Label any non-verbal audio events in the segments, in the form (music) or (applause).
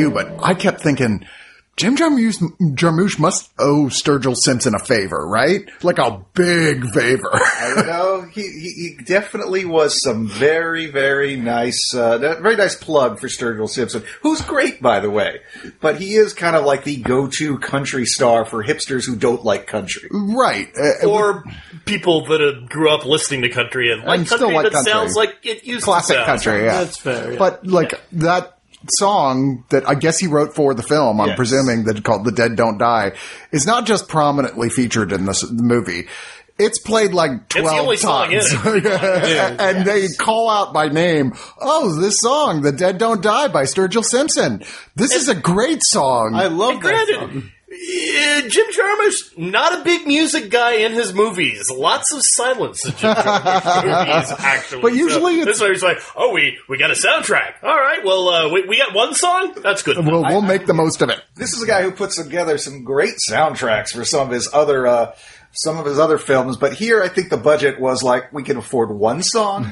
You, but I kept thinking Jim Jarmusch, Jarmusch must owe Sturgill Simpson a favor, right? Like a big favor. I know. He, he, he definitely was some very, very nice, uh, very nice plug for Sturgill Simpson, who's great, by the way. But he is kind of like the go-to country star for hipsters who don't like country. right. Uh, Or people that uh, grew up listening to country and like And country still like that country. sounds like it used classic to sound. country, yeah. That's fair. yeah. But like that song that I guess he wrote for the film, I'm Yes. presuming that called "The Dead Don't Die," is not just prominently featured in this movie. It's played like the twelve only song in times, (laughs) and they call out by name. Oh, this song, "The Dead Don't Die" by Sturgill Simpson. This is a great song. I love And that granted, song. Uh, Jim Jarmusch, not a big music guy in his movies. Lots of silence in Jim Jarmusch (laughs) movies, actually. But usually so, it's- this is where he's like, "Oh, we we got a soundtrack. All right, well, uh, we we got one song. That's good. we'll we'll make the most of it. This is a guy who puts together some great soundtracks for some of his other, uh, some of his other films, but here I think the budget was like, we can afford one song,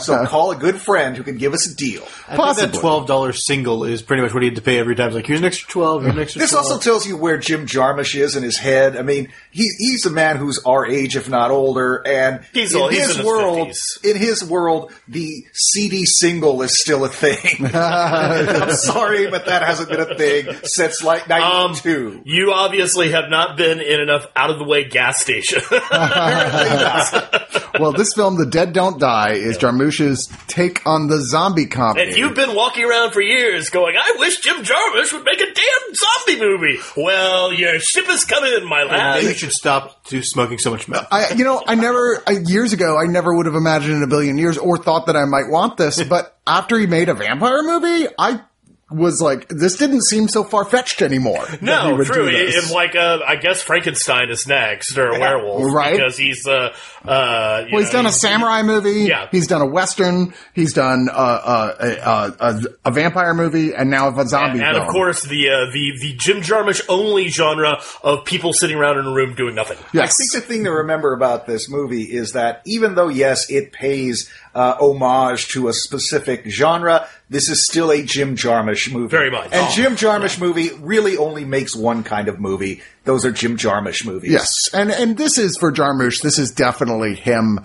so (laughs) call a good friend who can give us a deal. I think that twelve dollars single is pretty much what he had to pay every time. It's like here's an extra twelve, here's an extra. This 12. also tells you where Jim Jarmusch is in his head. I mean, he, he's a man who's our age, if not older, and He's in old. He's his in his world, 50s. in his world, the CD single is still a thing. (laughs) I'm sorry, but that hasn't been a thing since like Um, '92. You obviously have not been in enough out of the way gas station. (laughs) Well, this film, "The Dead Don't Die," is Jarmusch's take on the zombie comedy. And you've been walking around for years going, I wish Jim Jarmusch would make a damn zombie movie. Well, your ship is coming in, my lad. Maybe you should stop to smoking so much meth. I, you know, I never, I, years ago, I never would have imagined in a billion years or thought that I might want this, (laughs) but after he made a vampire movie, I was like, this didn't seem so far fetched anymore. No, would true. do It, this. it- like, uh, I guess Frankenstein is next, or a werewolf, right. Because he's, uh, uh, you well, he's know, done a samurai movie. Yeah. He's done a western. He's done uh, uh, a, a, a, a vampire movie, and now a zombie and film. of course the uh, the the Jim Jarmusch only genre of people sitting around in a room doing nothing. yes. I think the thing to remember about this movie is that even though, yes, it pays uh, homage to a specific genre, this is still a Jim Jarmusch movie. Very much. And Oh, Jim Jarmusch movie really only makes one kind of movie. Those are Jim Jarmusch movies. Yes, and and this is for Jarmusch. This is definitely him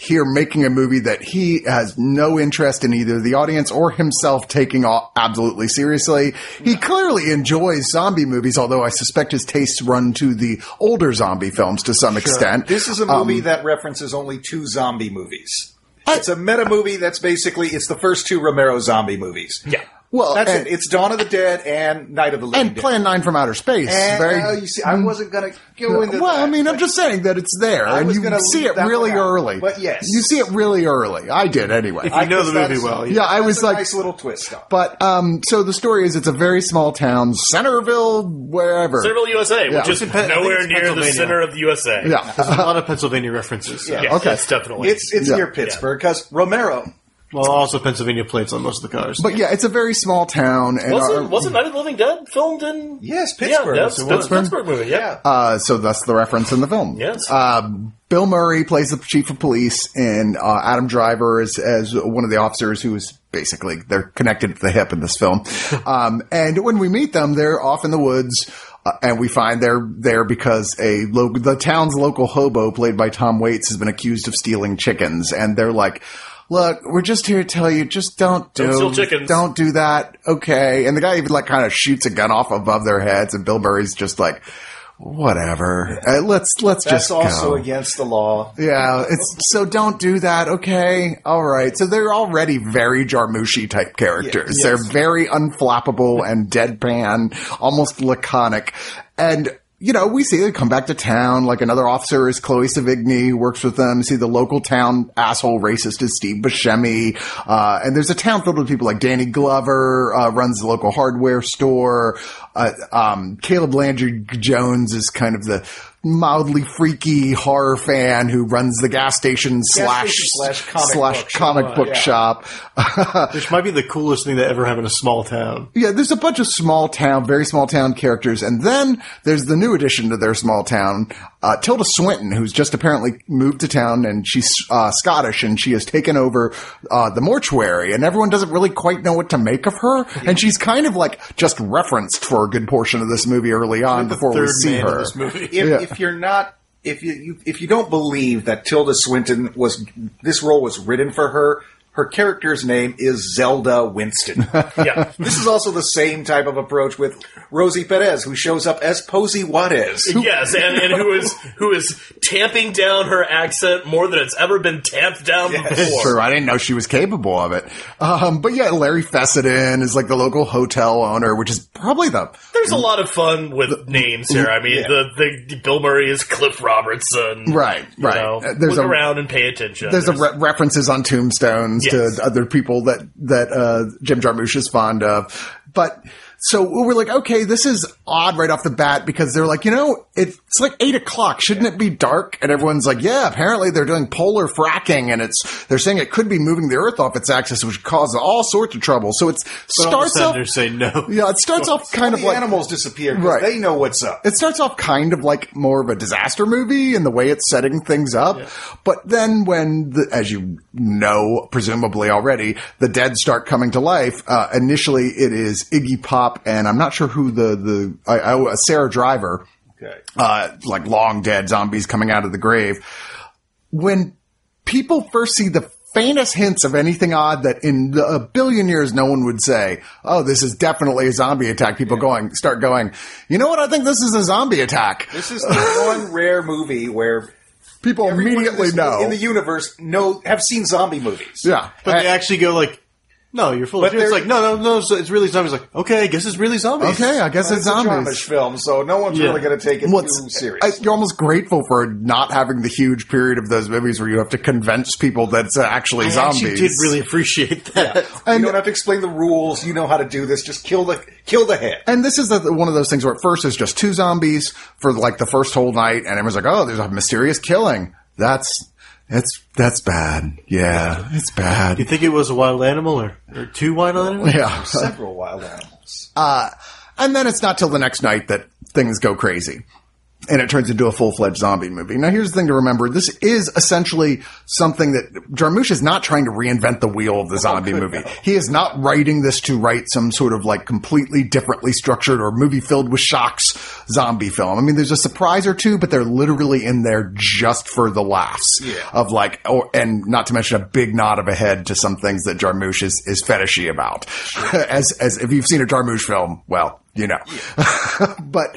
here making a movie that he has no interest in either the audience or himself taking all, absolutely seriously. He clearly enjoys zombie movies, although I suspect his tastes run to the older zombie films to some extent. This is a Um, movie that references only two zombie movies. It's a meta movie that's basically it's the first two Romero zombie movies. Yeah. Well, That's and, it. It's Dawn of the Dead and Night of the Living and Dead. Plan Nine from Outer Space. And, very. uh, you see, I wasn't going to go into well, that, I mean, I'm just saying that it's there, I and was you gonna see it really one out, early. but yes. you see it really early. I did anyway. If you know the guess movie well, yeah, I was That's a like, nice little twist. on. But um, so the story is, it's a very small town, Centerville, wherever. Centerville, USA, Yeah. which is It's in Pen- nowhere near the center of the USA. Yeah, There's a lot of Pennsylvania references. Yeah. Yes, Okay. definitely. It's it's Yeah. near Pittsburgh because Romero. Well, also Pennsylvania plates on most of the cars. but yeah, it's a very small town, and wasn't uh, wasn't Night of the Living Dead filmed in? Yes, Pittsburgh. Yeah, that's, It a was. Pittsburgh movie. Yeah. uh, so that's the reference in the film. Yes. Uh, Bill Murray plays the chief of police, and uh, Adam Driver is as one of the officers who is basically they're connected at the hip in this film. (laughs) um, and when we meet them, they're off in the woods. Uh, and we find they're there because a lo- the town's local hobo, played by Tom Waits, has been accused of stealing chickens, and they're like, "Look, we're just here to tell you, just don't do, Don't steal chickens." don't do that, okay?" And the guy even like kind of shoots a gun off above their heads, and Bill Murray's just like, "Whatever, uh, let's let's That's just also go." against the law. Yeah, it's so don't do that, okay? All right. So they're already very Jarmushi type characters. Yes. They're very unflappable and deadpan, almost laconic. And you know, we see they come back to town. Like another officer is Chloe Sevigny, who works with them. See the local town asshole racist is Steve Buscemi. Uh, and there's a town filled with people like Danny Glover, uh, runs the local hardware store. Uh, um, Caleb Landry Jones is kind of the mildly freaky horror fan who runs the gas station slash station slash comic slash book comic shop. book Yeah. shop. (laughs) Which might be the coolest thing that ever happened in a small town. Yeah, there's a bunch of small town, very small town characters, and then there's the new addition to their small town, uh, Tilda Swinton, who's just apparently moved to town, and she's uh, Scottish, and she has taken over uh, the mortuary, and everyone doesn't really quite know what to make of her, and she's kind of like just referenced for a good portion of this movie early on The before we third see man in her. this movie. if, Yeah. if you're not if you, you if you don't believe that Tilda Swinton was this role was written for her, her character's name is Zelda Winston. (laughs) Yeah. this is also the same type of approach with Rosie Perez, who shows up as Posey Juarez. Yes, and, and who is who is tamping down her accent more than it's ever been tamped down before. True, I didn't know she was capable of it. Um, but yeah, Larry Fessenden is like the local hotel owner, which is probably the There's a lot of fun with names here. I mean, the, the Bill Murray is Cliff Robertson. Right, You right. know, there's look a- around and pay attention. there's a re- references on tombstones Yes. to other people that that uh, Jim Jarmusch is fond of, but. So we're like, okay, this is odd right off the bat because they're like, you know, it's like eight o'clock. Shouldn't it be dark? And everyone's like, yeah, apparently they're doing polar fracking and it's, they're saying it could be moving the earth off its axis, which causes all sorts of trouble. So it But all of a starts sudden off, they're saying no. (laughs) yeah, it starts off kind of the like, animals disappear because Right. they know what's up. it starts off kind of like more of a disaster movie in the way it's setting things up. But then when the, as you know, presumably already, the dead start coming to life, uh, initially it is Iggy Pop and I'm not sure who the, the, I, I, Sarah Driver, Okay. uh, like long dead zombies coming out of the grave. When people first see the faintest hints of anything odd that in a billion years no one would say, oh, this is definitely a zombie attack, people going, start going, you know what? I think this is a zombie attack. This is the (laughs) one rare movie where People everyone in immediately this- know. in the universe know have seen zombie movies. yeah. But they actually go like, no, you're full But of shit. It's like, no, no, no, so it's really zombies. Like, okay, I guess it's really zombies. okay, I guess It's it's a zombies. Jarmusch film, so no one's Yeah. really going to take it What's- too serious. I, you're almost grateful for not having the huge period of those movies where you have to convince people that it's actually I zombies. actually did really appreciate that. you don't have to explain the rules. You know how to do this. Just kill the kill the head. And this is the, one of those things where at first it's just two zombies for like the first whole night, and everyone's like, "Oh, there's a mysterious killing." That's it's that's bad. Yeah, it's bad. You think it was a wild animal or, or two wild animals? Yeah, Several wild animals. uh, and then it's not till the next night that things go crazy. And it turns into a full-fledged zombie movie. Now here's the thing to remember. This is essentially something that Jarmusch is not trying to reinvent the wheel of the zombie oh, good (laughs) movie. no. He is not writing this to write some sort of like completely differently structured or movie filled with shocks zombie film. I mean, there's a surprise or two, but they're literally in there just for the laughs Yeah. of like, or, and not to mention a big nod of a head to some things that Jarmusch is, is fetishy about. (laughs) as, as if you've seen a Jarmusch film, well, you know, (laughs) but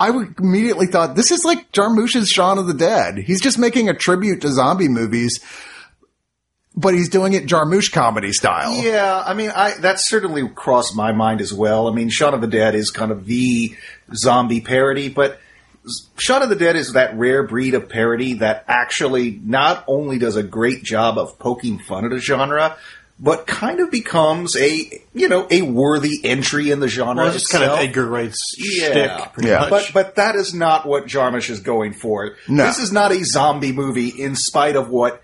I immediately thought this is like Jarmusch's Shaun of the Dead. He's just making a tribute to zombie movies, but he's doing it Jarmusch comedy style. Yeah, I mean, I that certainly crossed my mind as well. I mean, Shaun of the Dead is kind of the zombie parody, but Shaun of the Dead is that rare breed of parody that actually not only does a great job of poking fun at a genre, but kind of becomes a you know a worthy entry in the genre. Well, it's just kind of. Edgar Wright's Yeah. shtick, pretty Yeah. much. But but that is not what Jarmusch is going for. No. This is not a zombie movie, in spite of what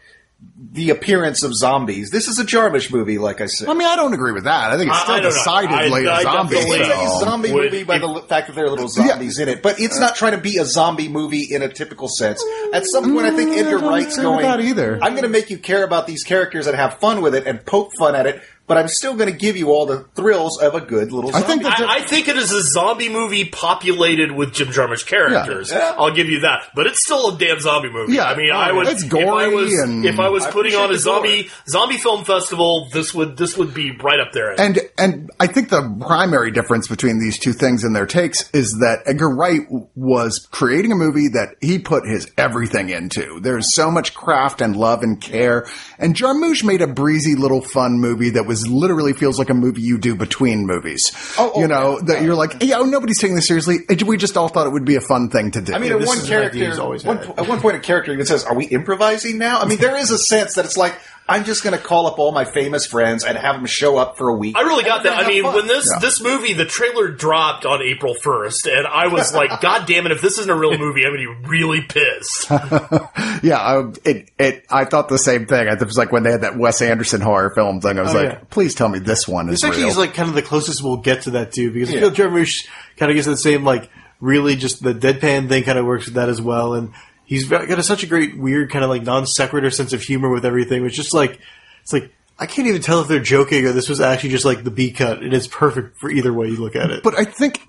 the appearance of zombies. This is a Jarmusch movie, like I said. I mean, I don't agree with that. I think it's still I don't know. decidedly I- I a zombie definitely- It's a zombie Would- movie by if- the fact that there are little zombies in it, but it's not trying to be a zombie movie in a typical sense. At some point, I think Mm, Edgar Wright's agree with going. that either. I'm going to make you care about these characters and have fun with it and poke fun at it, but I'm still going to give you all the thrills of a good little. I Zombie. think that- I, I think it is a zombie movie populated with Jim Jarmusch characters. Yeah. I'll give you that, but it's still a damn zombie movie. Yeah. I mean, I would. it's if I gory was, and- if I was I putting on a appreciate gore. zombie zombie film festival, this would this would be right up there. And and I think the primary difference between these two things and their takes is that Edgar Wright was creating a movie that he put his everything into. There's so much craft and love and care. And Jarmusch made a breezy little fun movie that was is literally feels like a movie you do between movies. Oh, oh, you know, yeah. that you're like, yeah, oh, nobody's taking this seriously. We just all thought it would be a fun thing to do. I mean, at this one is an idea he's character, always one, at one point, a character even says, "Are we improvising now?" I mean, there is a sense that it's like I'm just going to call up all my famous friends and have them show up for a week. I really got that. I mean, fun. when this Yeah. this movie, the trailer dropped on April first, and I was like, (laughs) "God damn it! If this isn't a real movie, I'm going to be really pissed." (laughs) yeah, I, it, it, I thought the same thing. It was like when they had that Wes Anderson horror film thing. I was Oh, like, yeah. please tell me this one is It's like real. he's like kind of the closest we'll get to that too, because I Yeah. feel Jarmusch kind of gets the same like really just the deadpan thing kind of works with that as well, and he's got a, such a great weird kind of like non sequitur sense of humor with everything. It's just like it's like I can't even tell if they're joking or this was actually just like the B cut, and it's perfect for either way you look at it. But I think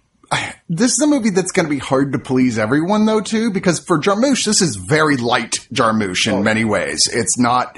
this is a movie that's going to be hard to please everyone, though, too, because for Jarmusch, this is very light Jarmusch in oh. many ways. It's not.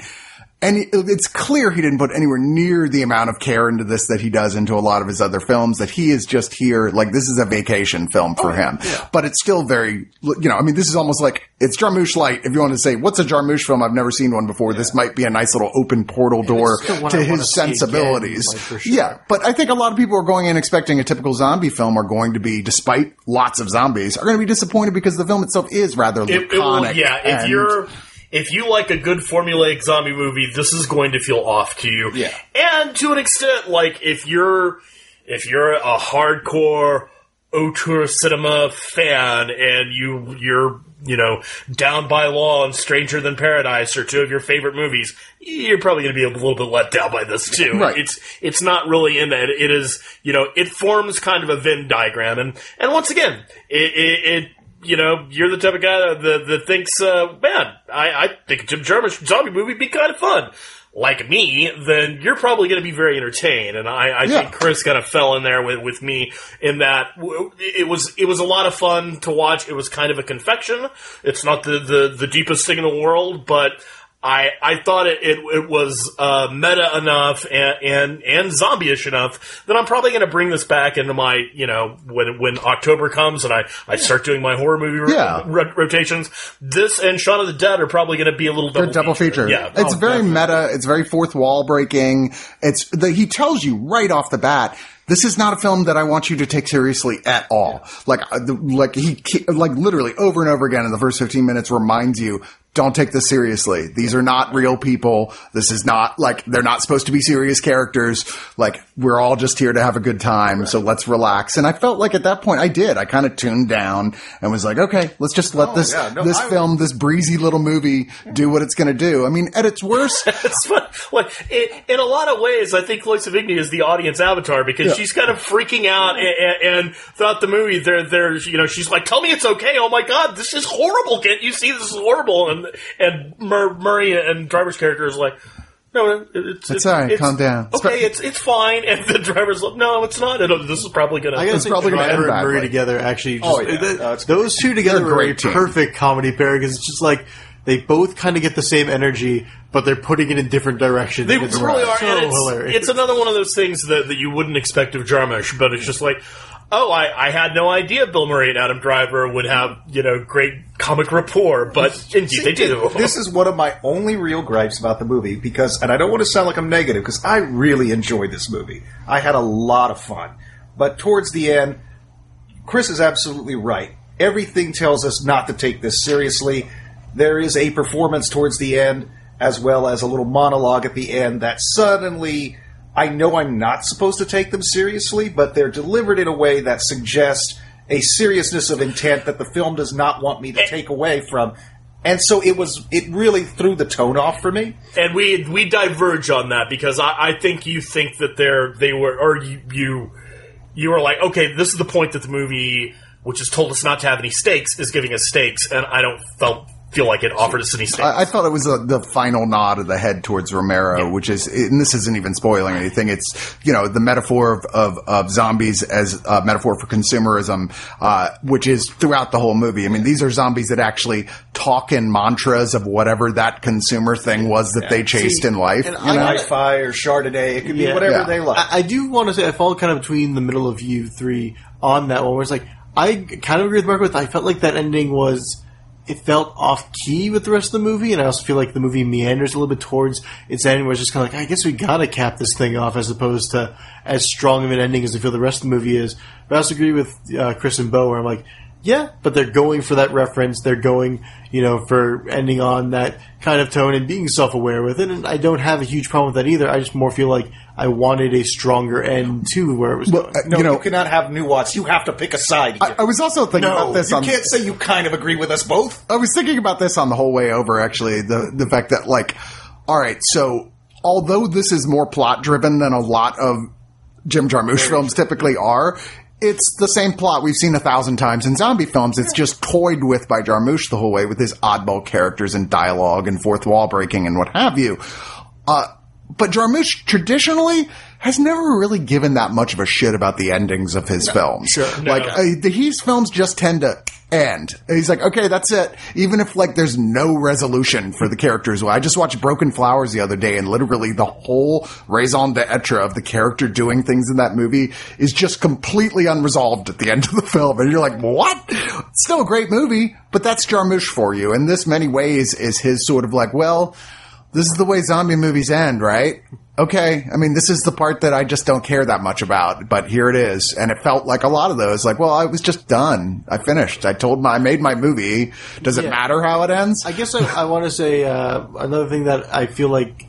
And it's clear he didn't put anywhere near the amount of care into this that he does into a lot of his other films. That he is just here, like this is a vacation film for oh, him. But it's still very, you know, I mean, this is almost like it's Jarmusch light. If you want to say what's a Jarmusch film, I've never seen one before. This might be a nice little open portal door to his again, sensibilities. like, sure. Yeah, but I think a lot of people are going in expecting a typical zombie film are going to be, despite lots of zombies, are going to be disappointed because the film itself is rather It, it will, laconic. yeah. If you're if you like a good formulaic zombie movie, this is going to feel off to you. Yeah. and to an extent, like if you're if you're a hardcore auteur cinema fan and you you're you know Down by Law and Stranger Than Paradise are two of your favorite movies, you're probably going to be a little bit let down by this too. Right. It's it's not really in that. It is you know it forms kind of a Venn diagram, and and once again, it. it, it you know, you're the type of guy that, that, that thinks, uh, man, I, I think a Jim Jarmusch zombie movie would be kind of fun. Like me, then you're probably going to be very entertained. And I, I Yeah. think Chris kind of fell in there with, with me in that it was it was a lot of fun to watch. It was kind of a confection. It's not the, the, the deepest thing in the world, but I, I thought it, it, it was uh, meta enough and, and, and zombie-ish enough that I'm probably going to bring this back into my, you know, when, when October comes and I, I start doing my horror movie Yeah. ro- rotations, this and Shaun of the Dead are probably going to be a little double, double feature. Yeah. It's Oh, very definitely. meta. It's very fourth wall breaking. It's the, he tells you right off the bat. This is not a film that I want you to take seriously at all. Like, uh, like he, like literally over and over again in the first 15 minutes reminds you, don't take this seriously. These are not real people. This is not like, they're not supposed to be serious characters. Like, we're all just here to have a good time. So let's relax. And I felt like at that point I did. I kind of tuned down and was like, okay, let's just let Oh, this, yeah. No, this I- film, this breezy little movie do what it's going to do. I mean, at its worst, (laughs) It's. Like in, in a lot of ways, I think Chloe Sevigny is the audience avatar because Yeah. she's kind of freaking out, and, and, and throughout the movie, there, there's you know, she's like, "Tell me it's okay." Oh my god, this is horrible! Can't you see this is horrible? And and Mur- Murray and Driver's character is like. No, it's It's all right, calm down. Okay, it's it's fine. And the Driver's like, no, it's not. It'll- This is probably gonna. I gotta It's probably gonna Driver end and Murray badly. together actually. Just, Oh, yeah. th- Uh, those two together They're a great team. perfect comedy pair because it's just like they both kind of get the same energy, but they're putting it in different directions. They and it's really are. So and it's, hilarious. it's another one of those things that, that you wouldn't expect of Jarmusch, but it's just like, oh, I, I had no idea Bill Murray and Adam Driver would have, you know, great comic rapport, but indeed they do. This is one of my only real gripes about the movie because, and I don't want to sound like I'm negative because I really enjoyed this movie. I had a lot of fun, but towards the end, Chris is absolutely right. Everything tells us not to take this seriously. There is a performance towards the end, as well as a little monologue at the end that suddenly I know I'm not supposed to take them seriously, but they're delivered in a way that suggests a seriousness of intent that the film does not want me to take away from. And so it was, it really threw the tone off for me. and we we diverge on that because I, I think you think that they're they were or you you you were like okay this is the point that the movie which has told us not to have any stakes is giving us stakes and I don't felt feel like it offered us any stakes. I, I thought it was a, the final nod of the head towards Romero, which is, and this isn't even spoiling anything. It's, you know, the metaphor of, of, of zombies as a metaphor for consumerism, uh, which is throughout the whole movie. I mean, these are zombies that actually talk in mantras of whatever that consumer thing was that they chased See, in life. and you I know? gotta- Wi-Fi or Chardonnay, it could be Yeah. whatever Yeah. they like. I, I do want to say I fall kind of between the middle of you three on that one. Where it's like I kind of agree with Mark with I felt like that ending was it felt off key with the rest of the movie, and I also feel like the movie meanders a little bit towards its end, where it's just kind of like, I guess we gotta cap this thing off, as opposed to as strong of an ending as I feel the rest of the movie is. But I also agree with uh, Chris and Bo, where I'm like, yeah, but they're going for that reference. They're going, you know, for ending on that kind of tone and being self-aware with it. And I don't have a huge problem with that either. I just more feel like I wanted a stronger end to where it was Well, going. uh, No, you you, know, cannot have nuance. You have to pick a side. I, I was also thinking no, about this you on can't say you kind of agree with us both. I was thinking about this on the whole way over, actually. The the fact that, like, all right, so although this is more plot driven than a lot of Jim Jarmusch films typically are, it's the same plot we've seen a thousand times in zombie films. It's just toyed with by Jarmusch the whole way with his oddball characters and dialogue and fourth wall breaking and what have you. Uh, but Jarmusch traditionally has never really given that much of a shit about the endings of his films. Sure. Like No. uh, the, his films just tend to end. He's like, okay, that's it. Even if like there's no resolution for the characters. Well, I just watched Broken Flowers the other day, and literally the whole raison d'etre of the character doing things in that movie is just completely unresolved at the end of the film, and you're like, what? It's still a great movie, but that's Jarmusch for you. And this, many ways, is his sort of like, well, this is the way zombie movies end, right? Okay. I mean, this is the part that I just don't care that much about, but here it is. And it felt like a lot of those, like, well, I was just done. I finished. I told my, I made my movie. Does it Yeah. matter how it ends? I guess I, I want to say uh, another thing that I feel like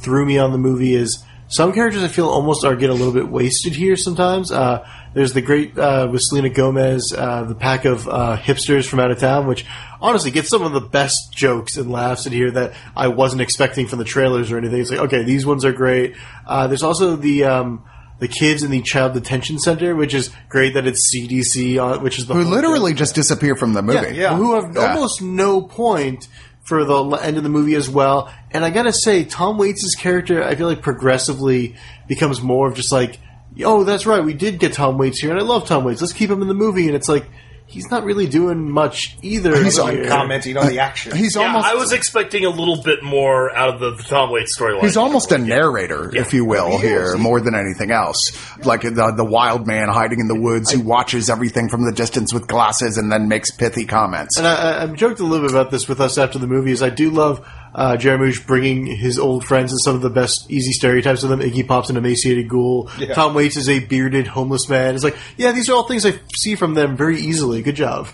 threw me on the movie is some characters I feel almost are get a little bit wasted here sometimes. Uh, there's the great uh, with Selena Gomez, uh, the pack of uh, hipsters from out of town, which honestly gets some of the best jokes and laughs in here that I wasn't expecting from the trailers or anything. It's like okay, these ones are great. Uh, there's also the um, the kids in the child detention center, which is great that it's CDC, on, which is the Who literally joke. just disappear from the movie. yeah. who have Yeah. almost no point for the end of the movie as well. And I gotta say, Tom Waits' character, I feel like progressively becomes more of just like, oh, that's right, we did get Tom Waits here, and I love Tom Waits. Let's keep him in the movie. And it's like he's not really doing much either. He's here. on Commenting on the action. He's Yeah, almost, I was expecting a little bit more out of the, the Tom Waits storyline. He's almost a narrator, if you will, He is. here, more than anything else. Like the, the wild man hiding in the woods who watches everything from the distance with glasses and then makes pithy comments. And I, I, I've joked a little bit about this with us after the movie. Is I do love uh, Jarmusch bringing his old friends and some of the best easy stereotypes of them. Iggy Pop's an emaciated ghoul. Yeah. Tom Waits is a bearded homeless man. It's like, yeah, these are all things I see from them very easily. Good job.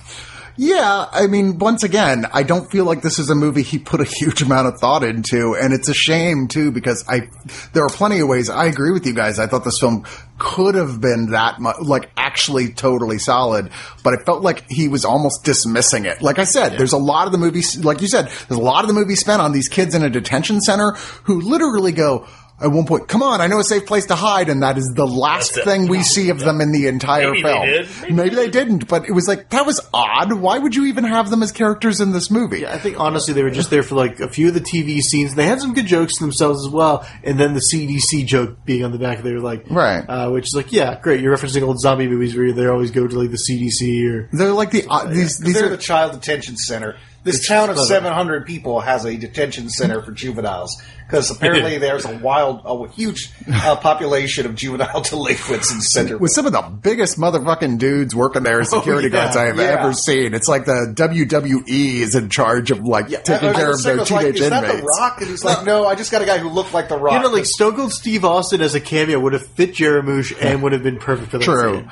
Yeah, I mean, once again, I don't feel like this is a movie he put a huge (laughs) amount of thought into, and it's a shame too because I there are plenty of ways. I agree with you guys. I thought this film could have been that much, like actually totally solid, but it felt like he was almost dismissing it. Like I said, there's a lot of the movie, like you said, there's a lot of the movie spent on these kids in a detention center who literally go. At one point, come on, I know a safe place to hide, and that is the last That's it. thing we see of them in the entire Maybe they film. did. Maybe Maybe they didn't, but it was like that was odd. Why would you even have them as characters in this movie? I think honestly they were just there for like a few of the TV scenes. They had some good jokes themselves as well, and then the CDC joke being on the back of there, like Right. uh, which is like, yeah, great. You're referencing old zombie movies where they always go to like the CDC or They're like the uh, these these They're are the child detention center. This town of 700 people has a detention center for juveniles because apparently (laughs) there's a wild, a huge uh, population of juvenile (laughs) delinquents in Center. with some of the biggest motherfucking dudes working there as (laughs) security yeah, guards I have yeah. ever seen. It's like the WWE is in charge of like taking And care the of their second was like, teenage Is that the Rock? And he's like, no, I just got a guy who looked like the Rock. you know, like Stone Cold Steve Austin as a cameo would have fit Jarmusch and would have been perfect for that. True.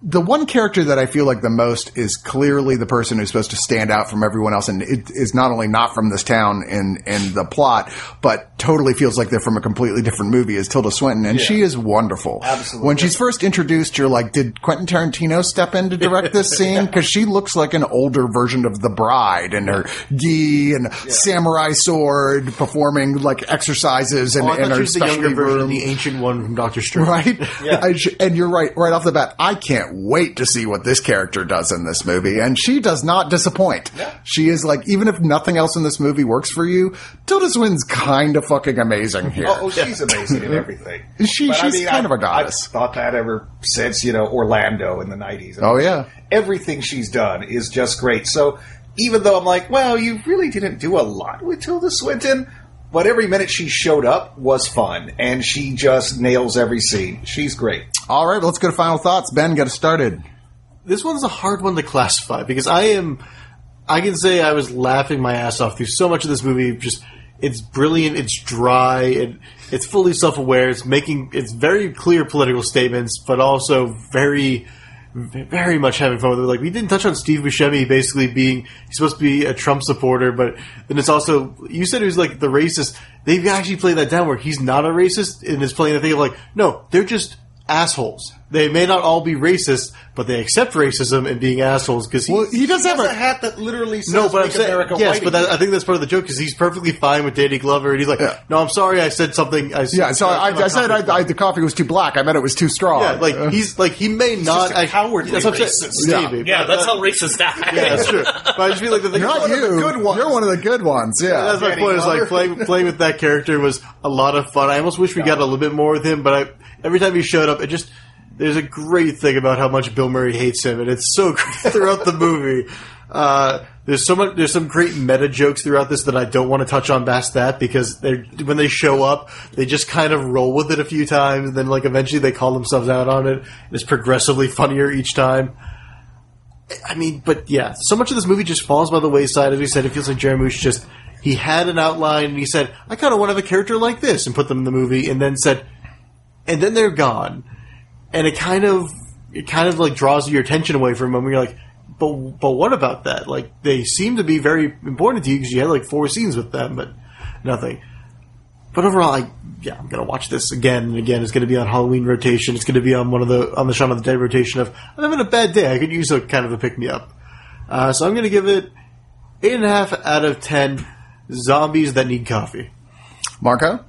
The one character that I feel like the most is clearly the person who's supposed to stand out from everyone else, and it is not only not from this town and in the plot, but totally feels like they're from a completely different movie. Is Tilda Swinton, and she is wonderful. Absolutely. When she's first introduced, you're like, did Quentin Tarantino step in to direct this (laughs) scene? Because she looks like an older version of the Bride, and her gi and samurai sword, performing like exercises and Oh, her the younger specialty version, room the ancient one from Doctor Strange. right? Yeah. I and you're right, right off the bat. I can't wait to see what this character does in this movie, and she does not disappoint. She is like, even if nothing else in this movie works for you, Tilda Swinton's kind of fucking amazing here. Oh, oh, she's amazing in everything. (laughs) She- But, she's kind I- of a goddess. I've thought that ever since you know Orlando in the nineties. Oh, yeah. everything she's done is just great. So even though I'm like, well, you really didn't do a lot with Tilda Swinton, but every minute she showed up was fun, and she just nails every scene. She's great. All right, let's go to final thoughts. Ben, get us started. This one's a hard one to classify because I am I can say I was laughing my ass off through so much of this movie. Just it's brilliant. It's dry. It, it's fully self-aware. It's making it's very clear political statements, but also very, very much having fun with it. Like we didn't touch on Steve Buscemi basically being he's supposed to be a Trump supporter, but then it's also you said he was like the racist. They've actually played that down where he's not a racist and is playing the thing of like no, they're just assholes. They may not all be racist, but they accept racism and being assholes because Well, he does He have has a a hat that literally says no, but I'm Make saying America yes, White but that, I think that's part of the joke because he's perfectly fine with Danny Glover, and he's like, Yeah. "No, I'm sorry, I said something." I Yeah, so I, I said I, I, the coffee was too black. I meant it was too strong. yeah, like uh, he's like he may not just a cowardly that's I'm saying. racist. Yeah. Maybe, Yeah, but that's that- how racist act. Yeah, that's true. But I just feel like the thing. not one the you. good ones. You're one of the good ones. Yeah. That's my Danny point. Is like playing playing with that character was a lot of fun. I almost wish we got a little bit more with him, but I every time he showed up, it just there's a great thing about how much Bill Murray hates him, and it's so (laughs) great throughout the movie. Uh, there's so much. There's some great meta jokes throughout this that I don't want to touch on past that because they when they show up, they just kind of roll with it a few times, and then like eventually they call themselves out on it. It's progressively funnier each time. I mean, but yeah, so much of this movie just falls by the wayside. As we said, it feels like Jarmusch just he had an outline and he said, "I kind of want to have a character like this," and put them in the movie, and then said, and then they're gone, and it kind of it kind of like draws your attention away from them. You're like, but but what about that? Like they seem to be very important to you because you had like four scenes with them, but nothing. But overall, I yeah, I'm gonna watch this again and again. It's gonna be on Halloween rotation. It's gonna be on one of the on the Shaun of the Dead rotation of I'm having a bad day. I could use a kind of a pick me up. Uh, so I'm gonna give it eight and a half out of ten zombies that need coffee. Marco?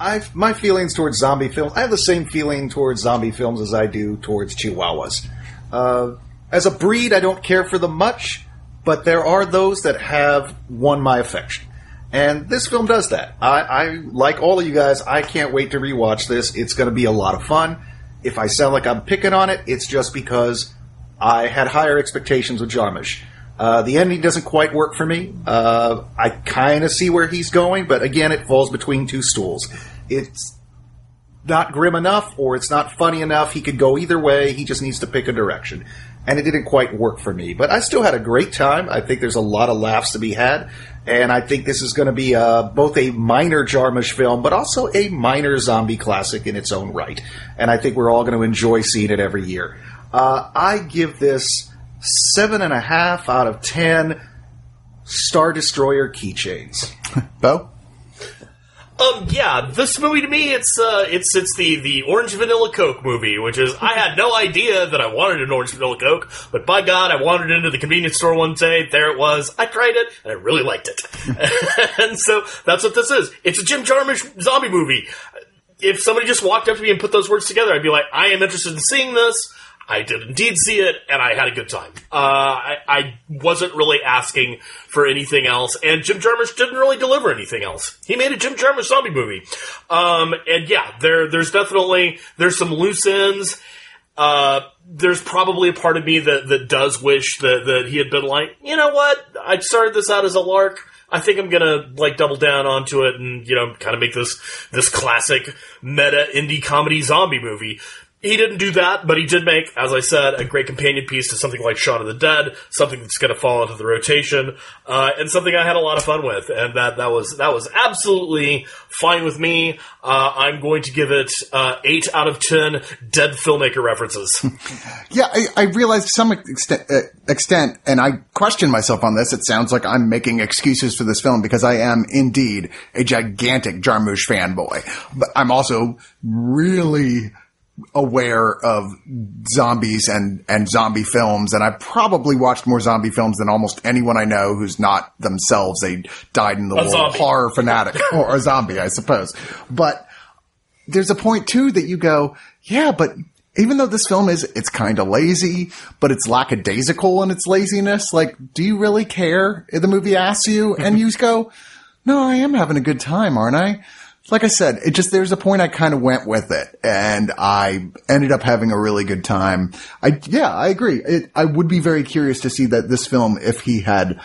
I my feelings towards zombie films. I have the same feeling towards zombie films as I do towards Chihuahuas. Uh, as a breed, I don't care for them much, but there are those that have won my affection, and this film does that. I, I like all of you guys. I can't wait to rewatch this. It's going to be a lot of fun. If I sound like I'm picking on it, it's just because I had higher expectations with Jarmusch. Uh, the ending doesn't quite work for me. Uh, I kind of see where he's going, but again, it falls between two stools. It's not grim enough, or it's not funny enough. He could go either way. He just needs to pick a direction. And it didn't quite work for me. But I still had a great time. I think there's a lot of laughs to be had. And I think this is going to be uh, both a minor Jarmusch film, but also a minor zombie classic in its own right. And I think we're all going to enjoy seeing it every year. Uh, I give this seven and a half out of ten Star Destroyer keychains. (laughs) Bo? Um, yeah, this movie to me, it's uh, it's it's the the orange vanilla Coke movie, which is I had no idea that I wanted an orange vanilla Coke, but by God, I wandered into the convenience store one day. There it was. I tried it, and I really liked it. (laughs) and so that's what this is. It's a Jim Jarmusch zombie movie. If somebody just walked up to me and put those words together, I'd be like, I am interested in seeing this. I did indeed see it, and I had a good time. Uh, I, I wasn't really asking for anything else, and Jim Jarmusch didn't really deliver anything else. He made a Jim Jarmusch zombie movie, um, and yeah, there, there's definitely there's some loose ends. Uh, there's probably a part of me that, that does wish that, that he had been like, you know what, I started this out as a lark. I think I'm gonna like double down onto it and you know kind of make this this classic meta indie comedy zombie movie. He didn't do that, but he did make, as I said, a great companion piece to something like Shaun of the Dead, something that's going to fall into the rotation, uh, and something I had a lot of fun with, and that that was that was absolutely fine with me. Uh, I'm going to give it uh, eight out of ten dead filmmaker references. (laughs) Yeah, I, I realize to some extent, uh, extent, and I question myself on this. It sounds like I'm making excuses for this film because I am indeed a gigantic Jarmusch fanboy, but I'm also really aware of zombies and, and zombie films. And I probably watched more zombie films than almost anyone I know who's not themselves a died in the wool zombie. horror fanatic (laughs) or a zombie, I suppose. But there's a point too that you go, yeah, but even though this film is, it's kind of lazy, but it's lackadaisical in its laziness. Like, do you really care? The movie asks you and (laughs) you go, no, I am having a good time, aren't I? Like I said, it just, there's a point I kind of went with it and I ended up having a really good time. I, yeah, I agree. It, I would be very curious to see that this film, if he had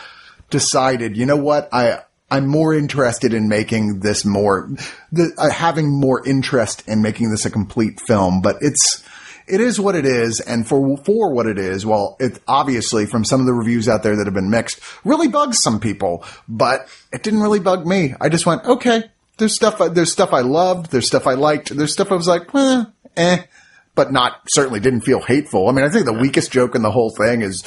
decided, you know what, I, I'm more interested in making this more, the, uh, having more interest in making this a complete film, but it's, it is what it is, and for for what it is, well, it obviously from some of the reviews out there that have been mixed, really bugs some people, but it didn't really bug me. I just went, okay, there's stuff, there's stuff I loved, there's stuff I liked, there's stuff I was like, eh, eh, but not certainly didn't feel hateful. I mean, I think the weakest joke in the whole thing is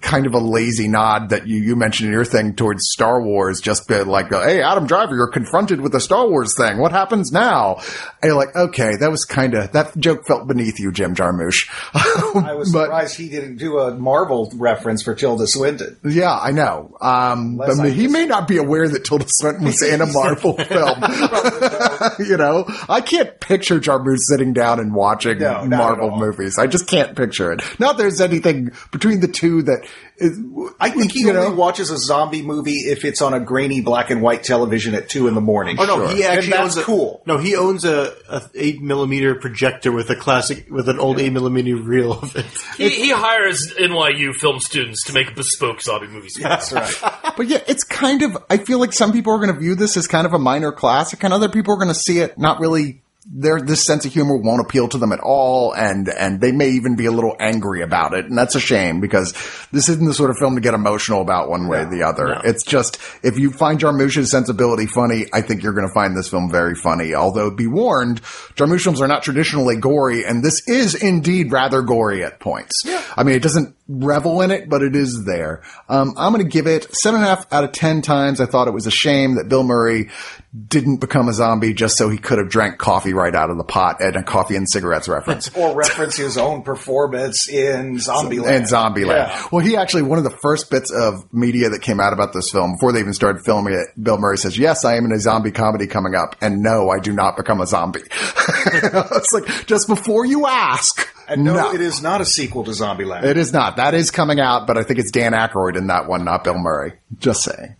kind of a lazy nod that you, you mentioned in your thing towards Star Wars, just like, hey, Adam Driver, you're confronted with a Star Wars thing. What happens now? And you're like, okay, that was kind of, that joke felt beneath you, Jim Jarmusch. (laughs) I was But- surprised he didn't do a Marvel reference for Tilda Swinton. Yeah, I know. Um, I he may not be aware that Tilda Swinton was in a (laughs) Marvel film. (laughs) you know, I can't picture Jarmusch sitting down and watching No, Marvel movies. I just can't picture it. Not there's anything between the two that is, I think he you only know, watches a zombie movie if it's on a grainy black and white television at two in the morning. Oh no, he actually and owns that's a, cool. No, he owns a, a eight millimeter projector with a classic with an old eight millimeter reel of it. He, he hires NYU film students to make bespoke zombie movies. That's right. (laughs) but yeah, it's kind of, I feel like some people are going to view this as kind of a minor classic and other people are going to see it not really, their, this sense of humor won't appeal to them at all and, and they may even be a little angry about it. And that's a shame because this isn't the sort of film to get emotional about one way or the other. It's just, if you find Jarmusch's sensibility funny, I think you're going to find this film very funny. Although be warned, Jarmusch films are not traditionally gory and this is indeed rather gory at points. I mean, it doesn't revel in it, but it is there. Um, I'm going to give it seven and a half out of ten times. I thought it was a shame that Bill Murray didn't become a zombie just so he could have drank coffee right out of the pot and a coffee and cigarettes reference. (laughs) or reference his own performance in Zombieland. And Zombieland. Yeah. Well, he actually, one of the first bits of media that came out about this film, before they even started filming it, Bill Murray says, yes, I am in a zombie comedy coming up. And no, I do not become a zombie. (laughs) it's like, just before you ask. And no, it is not a sequel to Zombieland. It is not. That is coming out, but I think it's Dan Aykroyd in that one, not Bill Murray. Just saying.